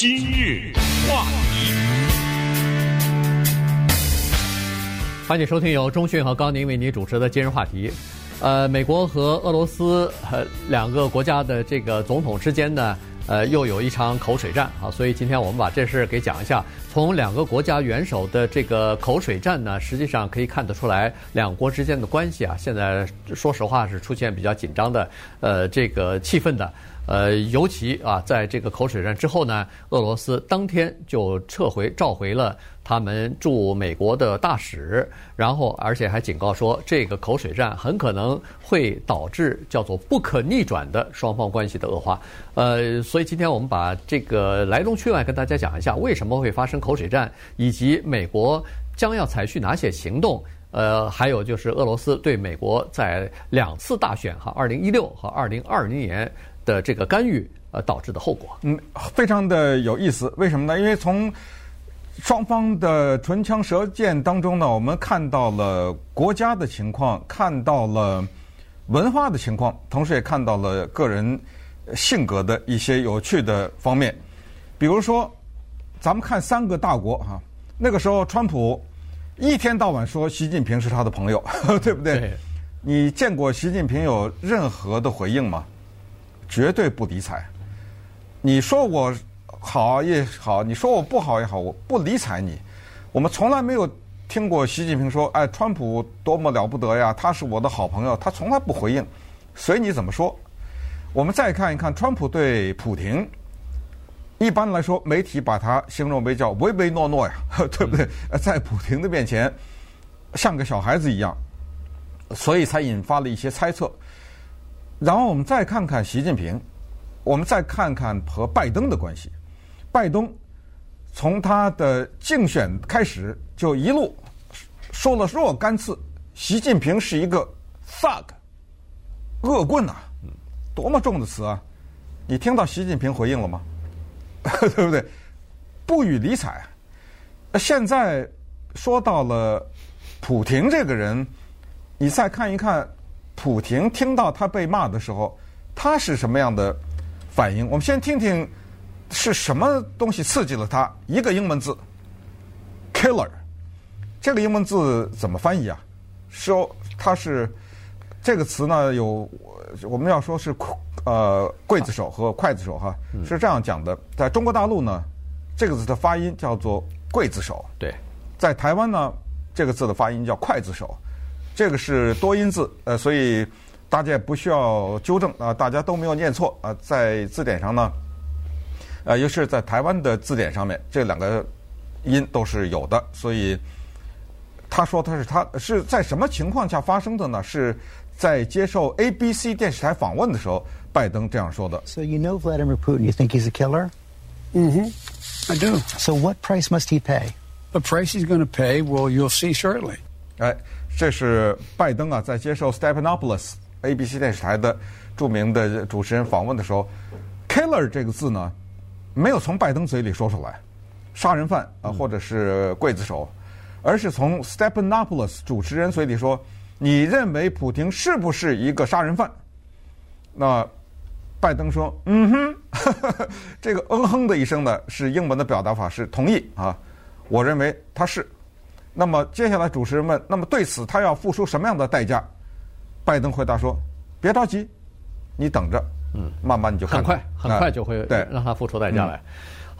今日话题，欢迎收听由中讯和高宁为您主持的今日话题。呃，美国和俄罗斯呃两个国家的这个总统之间呢，呃，又有一场口水战啊，所以今天我们把这事给讲一下。从两个国家元首的这个口水战呢，实际上可以看得出来，两国之间的关系啊，现在说实话是出现比较紧张的，呃，这个气氛的。呃，尤其啊，在这个口水战之后呢，俄罗斯当天就撤回召回了他们驻美国的大使，然后而且还警告说，这个口水战很可能会导致叫做不可逆转的双方关系的恶化。呃，所以今天我们把这个来龙去脉跟大家讲一下，为什么会发生口水战，以及美国将要采取哪些行动。呃，还有就是俄罗斯对美国在两次大选哈，二零一六和二零二零年。的这个干预呃导致的后果，嗯，非常的有意思。为什么呢？因为从双方的唇枪舌剑当中呢，我们看到了国家的情况，看到了文化的情况，同时也看到了个人性格的一些有趣的方面。比如说，咱们看三个大国哈，那个时候川普一天到晚说习近平是他的朋友，对不对？对。你见过习近平有任何的回应吗？绝对不理睬，你说我好也好，你说我不好也好，我不理睬你。我们从来没有听过习近平说：“哎，川普多么了不得呀，他是我的好朋友。”他从来不回应，随你怎么说。我们再看一看川普对普廷，一般来说媒体把他形容为叫唯唯诺诺呀，对不对？在普廷的面前像个小孩子一样，所以才引发了一些猜测。然后我们再看看习近平，我们再看看和拜登的关系。拜登从他的竞选开始就一路说了若干次，习近平是一个 thug，恶棍呐，多么重的词啊！你听到习近平回应了吗？对不对？不予理睬。现在说到了普廷这个人，你再看一看。普廷听到他被骂的时候，他是什么样的反应？我们先听听是什么东西刺激了他。一个英文字，killer，这个英文字怎么翻译啊？说他是这个词呢，有我们要说是呃刽子手和刽子手哈，是这样讲的。在中国大陆呢，这个字的发音叫做刽子手。对，在台湾呢，这个字的发音叫刽子手。这个是多音字，呃，所以大家也不需要纠正啊，大家都没有念错啊，在字典上呢，呃，尤其是在台湾的字典上面，这两个音都是有的，所以他说他是他是在什么情况下发生的呢？是在接受 ABC 电视台访问的时候，拜登这样说的。So you know Vladimir Putin, you think he's a killer? Mm-hmm. I do. So what price must he pay? The price he's going to pay, well, you'll see shortly. 哎。这是拜登啊，在接受 Stephanopoulos ABC 电视台的著名的主持人访问的时候，“killer” 这个字呢，没有从拜登嘴里说出来，杀人犯啊，或者是刽子手，而是从 Stephanopoulos 主持人嘴里说：“你认为普京是不是一个杀人犯？”那拜登说：“嗯哼，呵 呵这个嗯哼的一声呢，是英文的表达法，是同意啊，我认为他是。”那么接下来主持人问：“那么对此他要付出什么样的代价？”拜登回答说：“别着急，你等着，嗯，慢慢你就很快很快就会对让他付出代价来。嗯”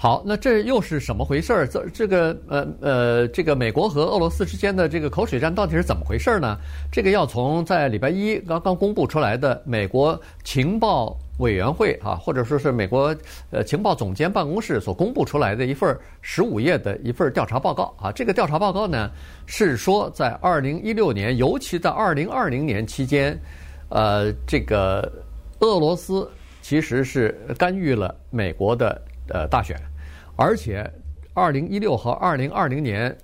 好，那这又是什么回事儿？这这个呃呃，这个美国和俄罗斯之间的这个口水战到底是怎么回事儿呢？这个要从在礼拜一刚刚公布出来的美国情报委员会啊，或者说是美国呃情报总监办公室所公布出来的一份十五页的一份调查报告啊。这个调查报告呢是说，在二零一六年，尤其在二零二零年期间，呃，这个俄罗斯其实是干预了美国的呃大选。而且，二零一六和二零二零年，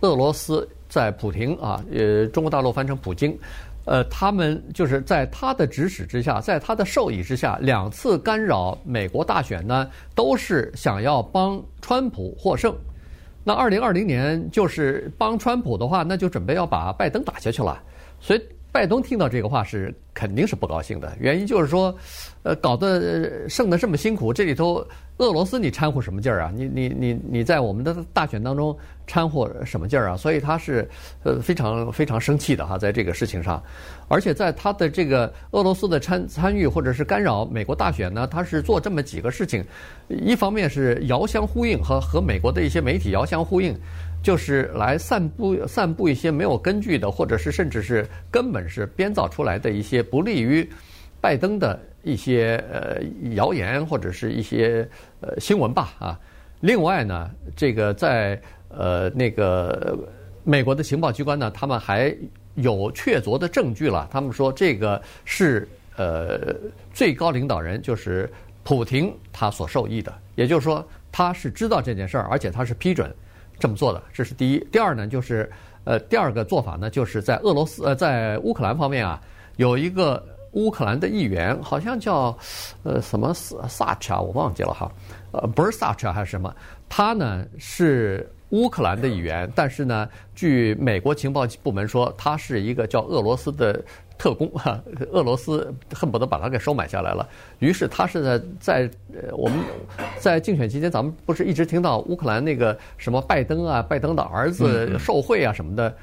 俄罗斯在普廷啊，呃，中国大陆翻成普京，呃，他们就是在他的指使之下，在他的授意之下，两次干扰美国大选呢，都是想要帮川普获胜。那二零二零年就是帮川普的话，那就准备要把拜登打下去了。所以拜登听到这个话是肯定是不高兴的，原因就是说，呃，搞得胜的这么辛苦，这里头。俄罗斯你掺和什么劲儿啊？你你你你在我们的大选当中掺和什么劲儿啊？所以他是呃非常非常生气的哈，在这个事情上，而且在他的这个俄罗斯的参参与或者是干扰美国大选呢，他是做这么几个事情，一方面是遥相呼应和和美国的一些媒体遥相呼应，就是来散布散布一些没有根据的，或者是甚至是根本是编造出来的一些不利于拜登的。一些呃谣言或者是一些呃新闻吧啊，另外呢，这个在呃那个美国的情报机关呢，他们还有确凿的证据了。他们说这个是呃最高领导人就是普廷他所授意的，也就是说他是知道这件事儿，而且他是批准这么做的。这是第一。第二呢，就是呃第二个做法呢，就是在俄罗斯呃在乌克兰方面啊有一个。乌克兰的议员好像叫，呃，什么萨萨查，我忘记了哈，呃，不是萨查还是什么？他呢是乌克兰的议员，但是呢，据美国情报部门说，他是一个叫俄罗斯的特工，哈，俄罗斯恨不得把他给收买下来了。于是他是在在呃，我们在竞选期间，咱们不是一直听到乌克兰那个什么拜登啊，拜登的儿子受贿啊什么的。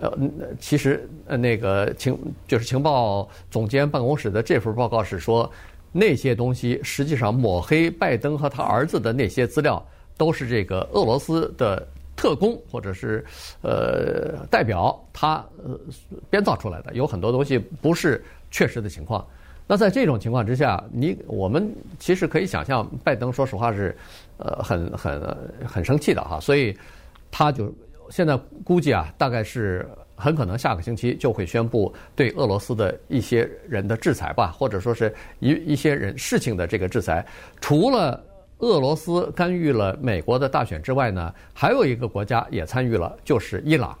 呃，其实呃，那个情就是情报总监办公室的这份报告是说，那些东西实际上抹黑拜登和他儿子的那些资料，都是这个俄罗斯的特工或者是呃代表他呃编造出来的，有很多东西不是确实的情况。那在这种情况之下，你我们其实可以想象，拜登说实话是呃很很很生气的哈，所以他就。现在估计啊，大概是很可能下个星期就会宣布对俄罗斯的一些人的制裁吧，或者说是一一些人事情的这个制裁。除了俄罗斯干预了美国的大选之外呢，还有一个国家也参与了，就是伊朗。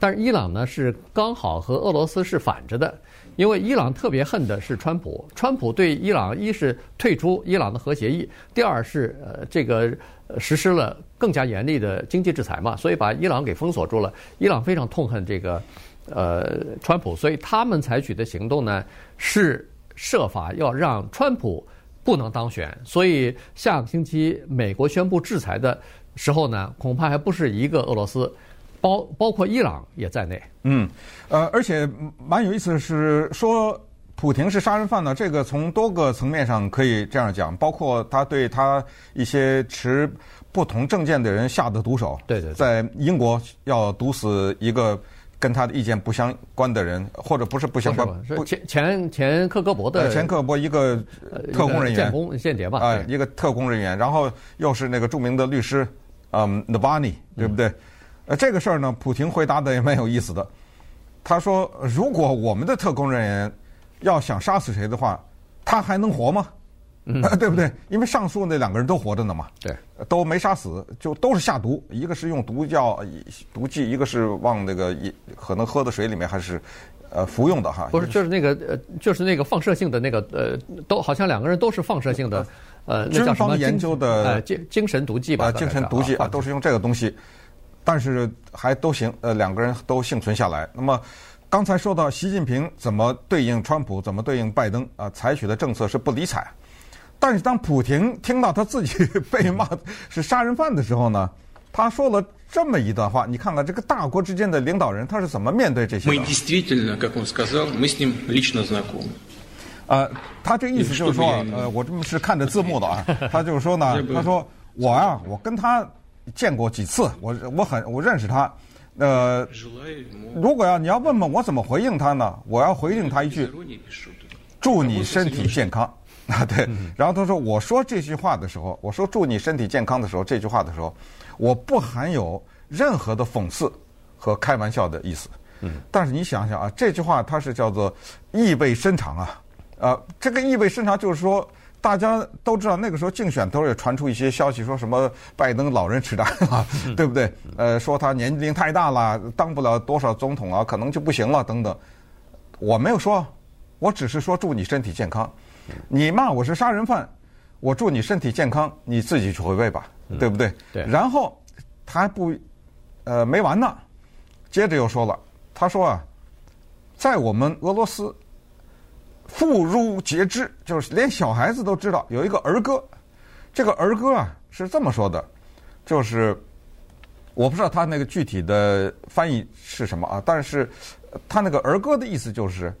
但是伊朗呢是刚好和俄罗斯是反着的，因为伊朗特别恨的是川普，川普对伊朗一是退出伊朗的核协议，第二是呃这个。实施了更加严厉的经济制裁嘛，所以把伊朗给封锁住了。伊朗非常痛恨这个，呃，川普，所以他们采取的行动呢，是设法要让川普不能当选。所以下个星期美国宣布制裁的时候呢，恐怕还不是一个俄罗斯，包包括伊朗也在内。嗯，呃，而且蛮有意思的是说。普廷是杀人犯呢？这个从多个层面上可以这样讲，包括他对他一些持不同政见的人下的毒手。对对，对，在英国要毒死一个跟他的意见不相关的人，或者不是不相关，是前前前克格勃的前克格勃一个特工人员，间工间谍吧？啊，一个特工人员，然后又是那个著名的律师，嗯，Navalny，对不对？呃，这个事儿呢，普廷回答的也蛮有意思的。他说：“如果我们的特工人员。”要想杀死谁的话，他还能活吗？嗯，对不对？因为上述那两个人都活着呢嘛，对，都没杀死，就都是下毒，一个是用毒药毒剂，一个是往那个可能喝的水里面还是呃服用的哈。不是，就是那个呃，就是那个放射性的那个呃，都好像两个人都是放射性的呃，军方研究的呃精精神毒剂吧？精神毒剂啊，都是用这个东西，但是还都行，呃，两个人都幸存下来。那么。刚才说到习近平怎么对应川普，怎么对应拜登啊？采取的政策是不理睬。但是当普廷听到他自己被骂是杀人犯的时候呢，他说了这么一段话。你看看这个大国之间的领导人他是怎么面对这些的？呃，他这意思就是说，呃，我这么是看着字幕的啊。他就是说呢，他说我啊，我跟他见过几次，我我很我认识他。呃，如果要你要问问我怎么回应他呢？我要回应他一句：祝你身体健康 啊！对。然后他说：“我说这句话的时候，我说祝你身体健康的时候，这句话的时候，我不含有任何的讽刺和开玩笑的意思。嗯。但是你想想啊，这句话它是叫做意味深长啊！啊，这个意味深长就是说。”大家都知道，那个时候竞选头也传出一些消息，说什么拜登老人痴呆了，对不对？呃，说他年龄太大了，当不了多少总统啊，可能就不行了等等。我没有说，我只是说祝你身体健康。你骂我是杀人犯，我祝你身体健康，你自己去回味吧，对不对？对。然后他还不，呃，没完呢，接着又说了，他说啊，在我们俄罗斯。妇孺皆知，就是连小孩子都知道有一个儿歌，这个儿歌啊是这么说的，就是我不知道他那个具体的翻译是什么啊，但是他那个儿歌的意思就是，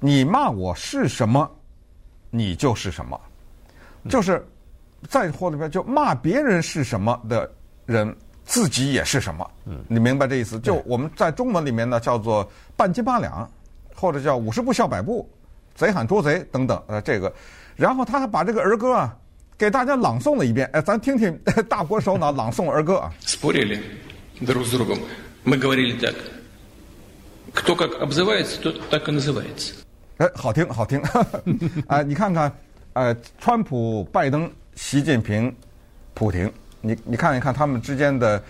你骂我是什么，你就是什么，就是在或里边就骂别人是什么的人，自己也是什么。你明白这意思？就我们在中文里面呢叫做半斤八两，或者叫五十步笑百步，贼喊捉贼等等。呃，这个，然后他还把这个儿歌啊。给大家朗诵了一遍，哎，咱听听大国首脑朗诵儿歌啊。Спорили друг с другом. Мы говорили так. Кто как обзывается, тот так и называется. 哎，好听，好听。哎，你看看，呃，川普、拜登、习近平、普廷，你你看一看他们之间的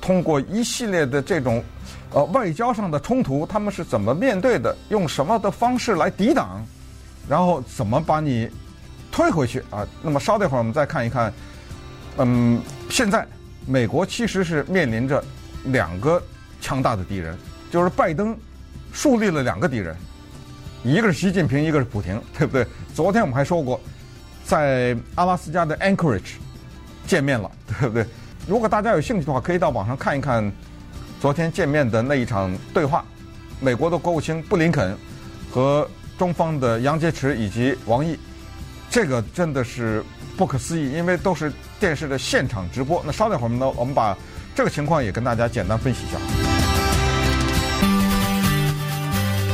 通过一系列的这种呃外交上的冲突，他们是怎么面对的？用什么的方式来抵挡？然后怎么把你？推回去啊！那么稍等一会儿，我们再看一看。嗯，现在美国其实是面临着两个强大的敌人，就是拜登树立了两个敌人，一个是习近平，一个是普京，对不对？昨天我们还说过，在阿拉斯加的 Anchorage 见面了，对不对？如果大家有兴趣的话，可以到网上看一看昨天见面的那一场对话。美国的国务卿布林肯和中方的杨洁篪以及王毅。这个真的是不可思议，因为都是电视的现场直播。那稍等会儿呢，我们把这个情况也跟大家简单分析一下。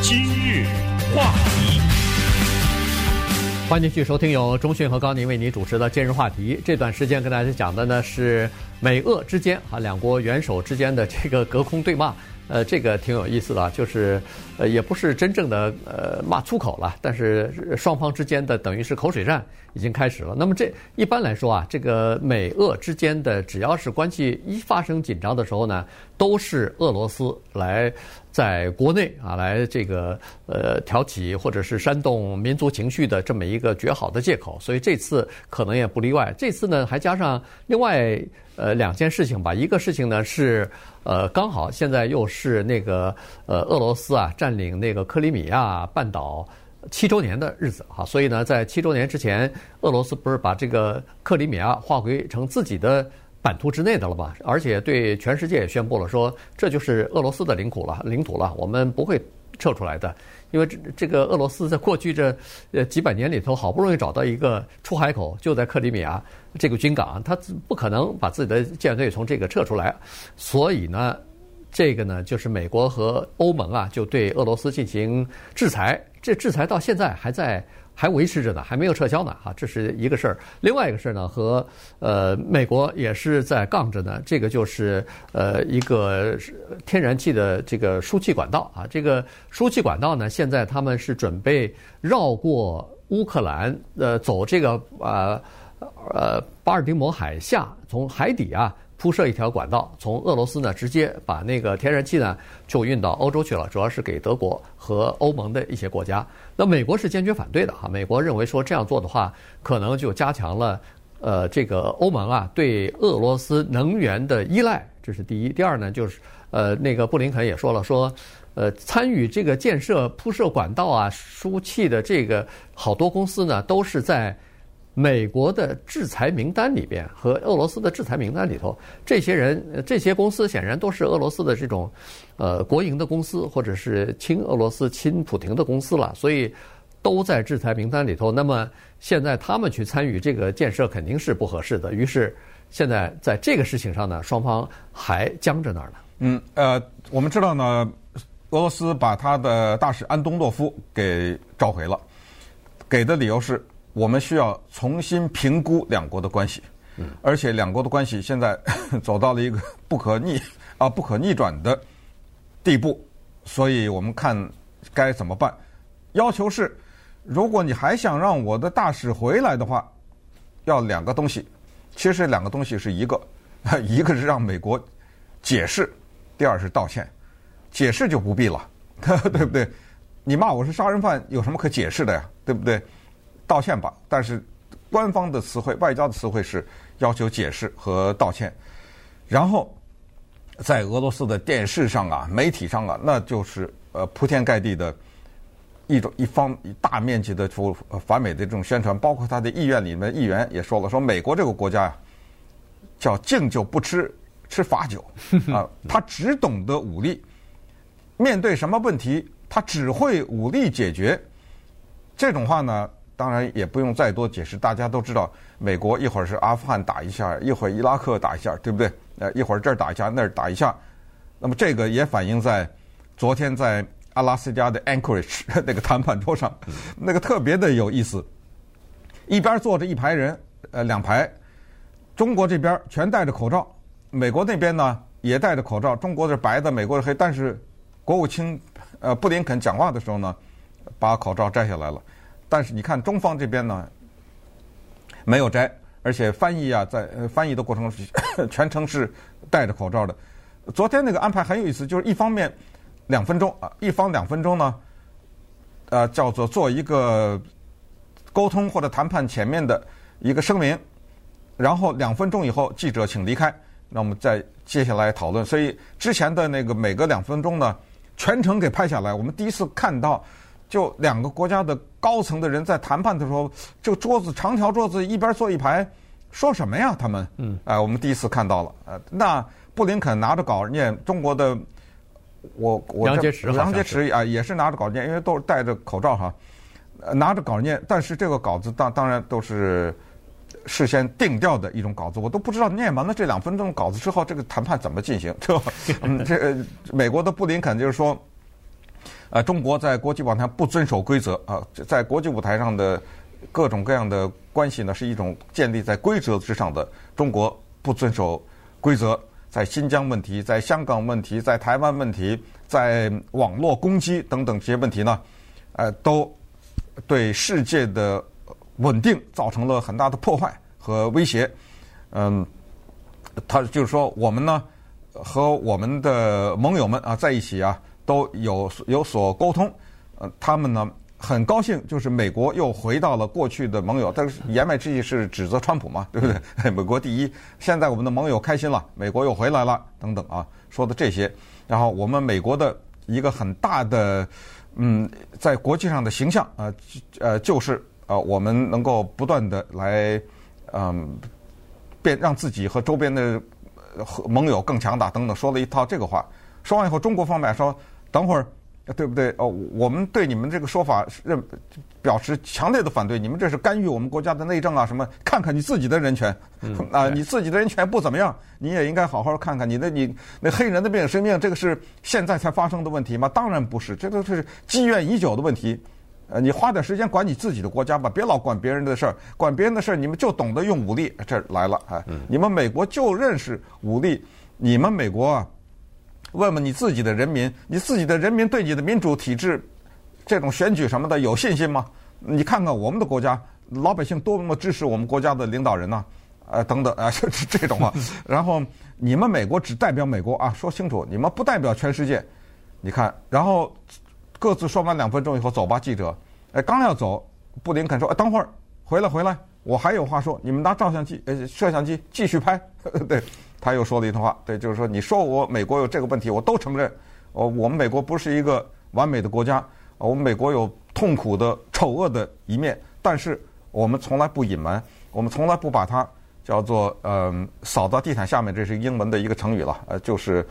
今日话题，欢迎继续收听由中讯和高宁为您主持的《今日话题》。这段时间跟大家讲的呢是美俄之间啊两国元首之间的这个隔空对骂。呃，这个挺有意思的，就是，呃，也不是真正的呃骂粗口了，但是双方之间的等于是口水战已经开始了。那么这一般来说啊，这个美俄之间的只要是关系一发生紧张的时候呢，都是俄罗斯来在国内啊来这个呃挑起或者是煽动民族情绪的这么一个绝好的借口。所以这次可能也不例外。这次呢还加上另外呃两件事情吧，一个事情呢是。呃，刚好现在又是那个呃，俄罗斯啊占领那个克里米亚半岛七周年的日子哈，所以呢，在七周年之前，俄罗斯不是把这个克里米亚划归成自己的版图之内的了吧？而且对全世界也宣布了说，这就是俄罗斯的领土了，领土了，我们不会撤出来的。因为这这个俄罗斯在过去这呃几百年里头，好不容易找到一个出海口，就在克里米亚这个军港，他不可能把自己的舰队从这个撤出来，所以呢，这个呢就是美国和欧盟啊，就对俄罗斯进行制裁，这制裁到现在还在。还维持着呢，还没有撤销呢，哈，这是一个事儿。另外一个事儿呢，和呃美国也是在杠着呢。这个就是呃一个天然气的这个输气管道啊，这个输气管道呢，现在他们是准备绕过乌克兰，呃，走这个呃呃巴尔的摩海峡，从海底啊。铺设一条管道，从俄罗斯呢直接把那个天然气呢就运到欧洲去了，主要是给德国和欧盟的一些国家。那美国是坚决反对的哈，美国认为说这样做的话，可能就加强了呃这个欧盟啊对俄罗斯能源的依赖，这是第一。第二呢，就是呃那个布林肯也说了，说呃参与这个建设铺设管道啊输气的这个好多公司呢都是在。美国的制裁名单里边和俄罗斯的制裁名单里头，这些人、这些公司显然都是俄罗斯的这种，呃，国营的公司或者是亲俄罗斯、亲普廷的公司了，所以都在制裁名单里头。那么现在他们去参与这个建设肯定是不合适的。于是现在在这个事情上呢，双方还僵着那儿呢。嗯，呃，我们知道呢，俄罗斯把他的大使安东诺夫给召回了，给的理由是。我们需要重新评估两国的关系，而且两国的关系现在 走到了一个不可逆啊不可逆转的地步，所以我们看该怎么办？要求是，如果你还想让我的大使回来的话，要两个东西。其实两个东西是一个，一个是让美国解释，第二是道歉。解释就不必了，对不对？你骂我是杀人犯，有什么可解释的呀？对不对？道歉吧，但是官方的词汇、外交的词汇是要求解释和道歉。然后在俄罗斯的电视上啊、媒体上啊，那就是呃铺天盖地的一种一方大面积的出反美的这种宣传，包括他的议院里面议员也说了，说美国这个国家呀，叫敬酒不吃吃罚酒 啊，他只懂得武力，面对什么问题他只会武力解决。这种话呢，当然也不用再多解释，大家都知道，美国一会儿是阿富汗打一下，一会儿伊拉克打一下，对不对？呃，一会儿这儿打一下，那儿打一下。那么这个也反映在昨天在阿拉斯加的 Anchorage 那个谈判桌上，那个特别的有意思。一边坐着一排人，呃，两排，中国这边全戴着口罩，美国那边呢也戴着口罩。中国是白的，美国是黑。但是国务卿呃布林肯讲话的时候呢，把口罩摘下来了。但是你看中方这边呢，没有摘，而且翻译啊，在翻译的过程中 全程是戴着口罩的。昨天那个安排很有意思，就是一方面两分钟啊，一方两分钟呢，呃，叫做做一个沟通或者谈判前面的一个声明，然后两分钟以后记者请离开，那我们再接下来讨论。所以之前的那个每隔两分钟呢，全程给拍下来。我们第一次看到，就两个国家的高层的人在谈判的时候，这个桌子长条桌子一边坐一排，说什么呀？他们嗯，哎，我们第一次看到了，呃，那。布林肯拿着稿念中国的，我我杨洁篪杨洁篪啊，也是拿着稿念，因为都是戴着口罩哈，拿着稿念。但是这个稿子当当然都是事先定调的一种稿子，我都不知道念完了这两分钟稿子之后，这个谈判怎么进行。对吧嗯，这美国的布林肯就是说，呃，中国在国际舞台不遵守规则啊，在国际舞台上的各种各样的关系呢，是一种建立在规则之上的。中国不遵守规则。在新疆问题，在香港问题，在台湾问题，在网络攻击等等这些问题呢，呃，都对世界的稳定造成了很大的破坏和威胁。嗯，他就是说，我们呢和我们的盟友们啊在一起啊，都有有所沟通。呃，他们呢。很高兴，就是美国又回到了过去的盟友，但是言外之意是指责川普嘛，对不对？美国第一，现在我们的盟友开心了，美国又回来了，等等啊，说的这些。然后我们美国的一个很大的，嗯，在国际上的形象啊，呃，就是呃，我们能够不断的来，嗯，变让自己和周边的和盟友更强大，等等，说了一套这个话。说完以后，中国方面说，等会儿。对不对？哦，我们对你们这个说法认表示强烈的反对。你们这是干预我们国家的内政啊？什么？看看你自己的人权，嗯、啊，你自己的人权不怎么样，你也应该好好看看你的你那黑人的病生病，这个是现在才发生的问题吗？当然不是，这都是积怨已久的问题。呃，你花点时间管你自己的国家吧，别老管别人的事儿。管别人的事儿，你们就懂得用武力，这来了啊！你们美国就认识武力，你们美国啊。问问你自己的人民，你自己的人民对你的民主体制，这种选举什么的有信心吗？你看看我们的国家，老百姓多么支持我们国家的领导人呢？呃，等等啊，是这种啊。然后你们美国只代表美国啊，说清楚，你们不代表全世界。你看，然后各自说完两分钟以后走吧，记者。哎，刚要走，布林肯说：“哎，等会儿，回来回来，我还有话说。你们拿照相机、呃摄像机继续拍。”对。他又说了一段话，对，就是说，你说我美国有这个问题，我都承认。哦，我们美国不是一个完美的国家，我们美国有痛苦的、丑恶的一面，但是我们从来不隐瞒，我们从来不把它叫做嗯扫到地毯下面，这是英文的一个成语了，呃，就是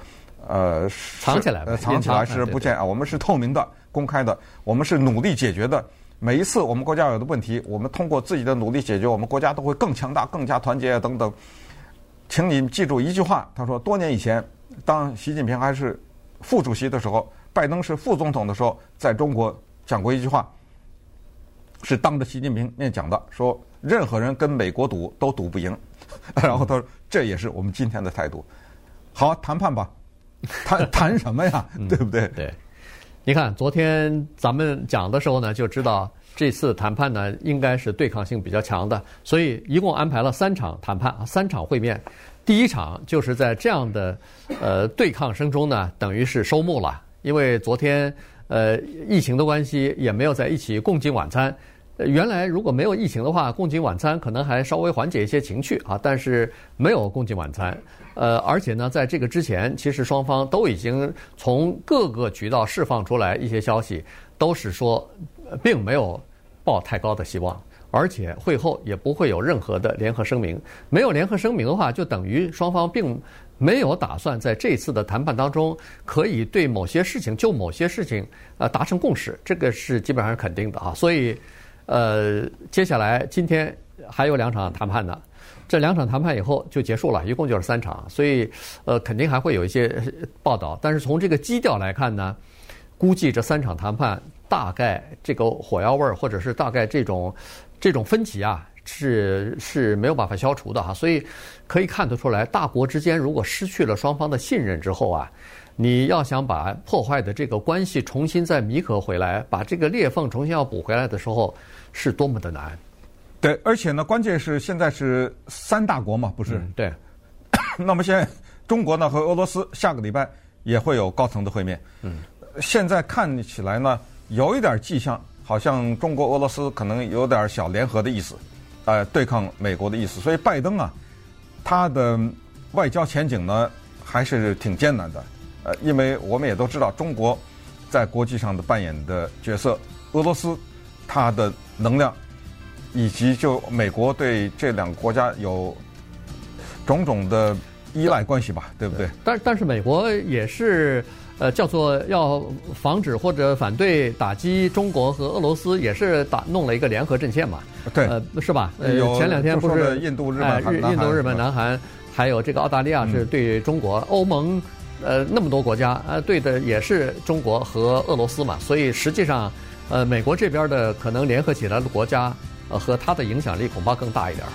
呃藏起来，呃藏起来是不见啊。我们是透明的、公开的，我们是努力解决的。每一次我们国家有的问题，我们通过自己的努力解决，我们国家都会更强大、更加团结啊，等等。请你记住一句话，他说：多年以前，当习近平还是副主席的时候，拜登是副总统的时候，在中国讲过一句话，是当着习近平面讲的，说任何人跟美国赌都赌不赢。然后他说，这也是我们今天的态度。好，谈判吧，谈谈什么呀？对不对？对，你看昨天咱们讲的时候呢，就知道。这次谈判呢，应该是对抗性比较强的，所以一共安排了三场谈判啊，三场会面。第一场就是在这样的呃对抗声中呢，等于是收幕了，因为昨天呃疫情的关系，也没有在一起共进晚餐。原来如果没有疫情的话，共进晚餐可能还稍微缓解一些情绪啊，但是没有共进晚餐。呃，而且呢，在这个之前，其实双方都已经从各个渠道释放出来一些消息，都是说，并没有抱太高的希望，而且会后也不会有任何的联合声明。没有联合声明的话，就等于双方并没有打算在这次的谈判当中可以对某些事情就某些事情呃达成共识，这个是基本上是肯定的啊。所以，呃，接下来今天还有两场谈判呢，这两场谈判以后就结束了，一共就是三场，所以呃肯定还会有一些报道。但是从这个基调来看呢，估计这三场谈判大概这个火药味儿或者是大概这种这种分歧啊。是是没有办法消除的哈，所以可以看得出来，大国之间如果失去了双方的信任之后啊，你要想把破坏的这个关系重新再弥合回来，把这个裂缝重新要补回来的时候，是多么的难。对，而且呢，关键是现在是三大国嘛，不是？嗯、对。那么现在中国呢和俄罗斯下个礼拜也会有高层的会面。嗯。现在看起来呢，有一点迹象，好像中国俄罗斯可能有点小联合的意思。呃，对抗美国的意思，所以拜登啊，他的外交前景呢还是挺艰难的。呃，因为我们也都知道，中国在国际上的扮演的角色，俄罗斯它的能量，以及就美国对这两个国家有种种的依赖关系吧，对不对？但但是美国也是。呃，叫做要防止或者反对打击中国和俄罗斯，也是打弄了一个联合阵线嘛？对，呃，是吧？呃，前两天不是印度、日本、日印度、日本、南韩，还有这个澳大利亚是对中国、欧盟，呃，那么多国家，呃，对的也是中国和俄罗斯嘛。所以实际上，呃，美国这边的可能联合起来的国家，呃，和它的影响力恐怕更大一点。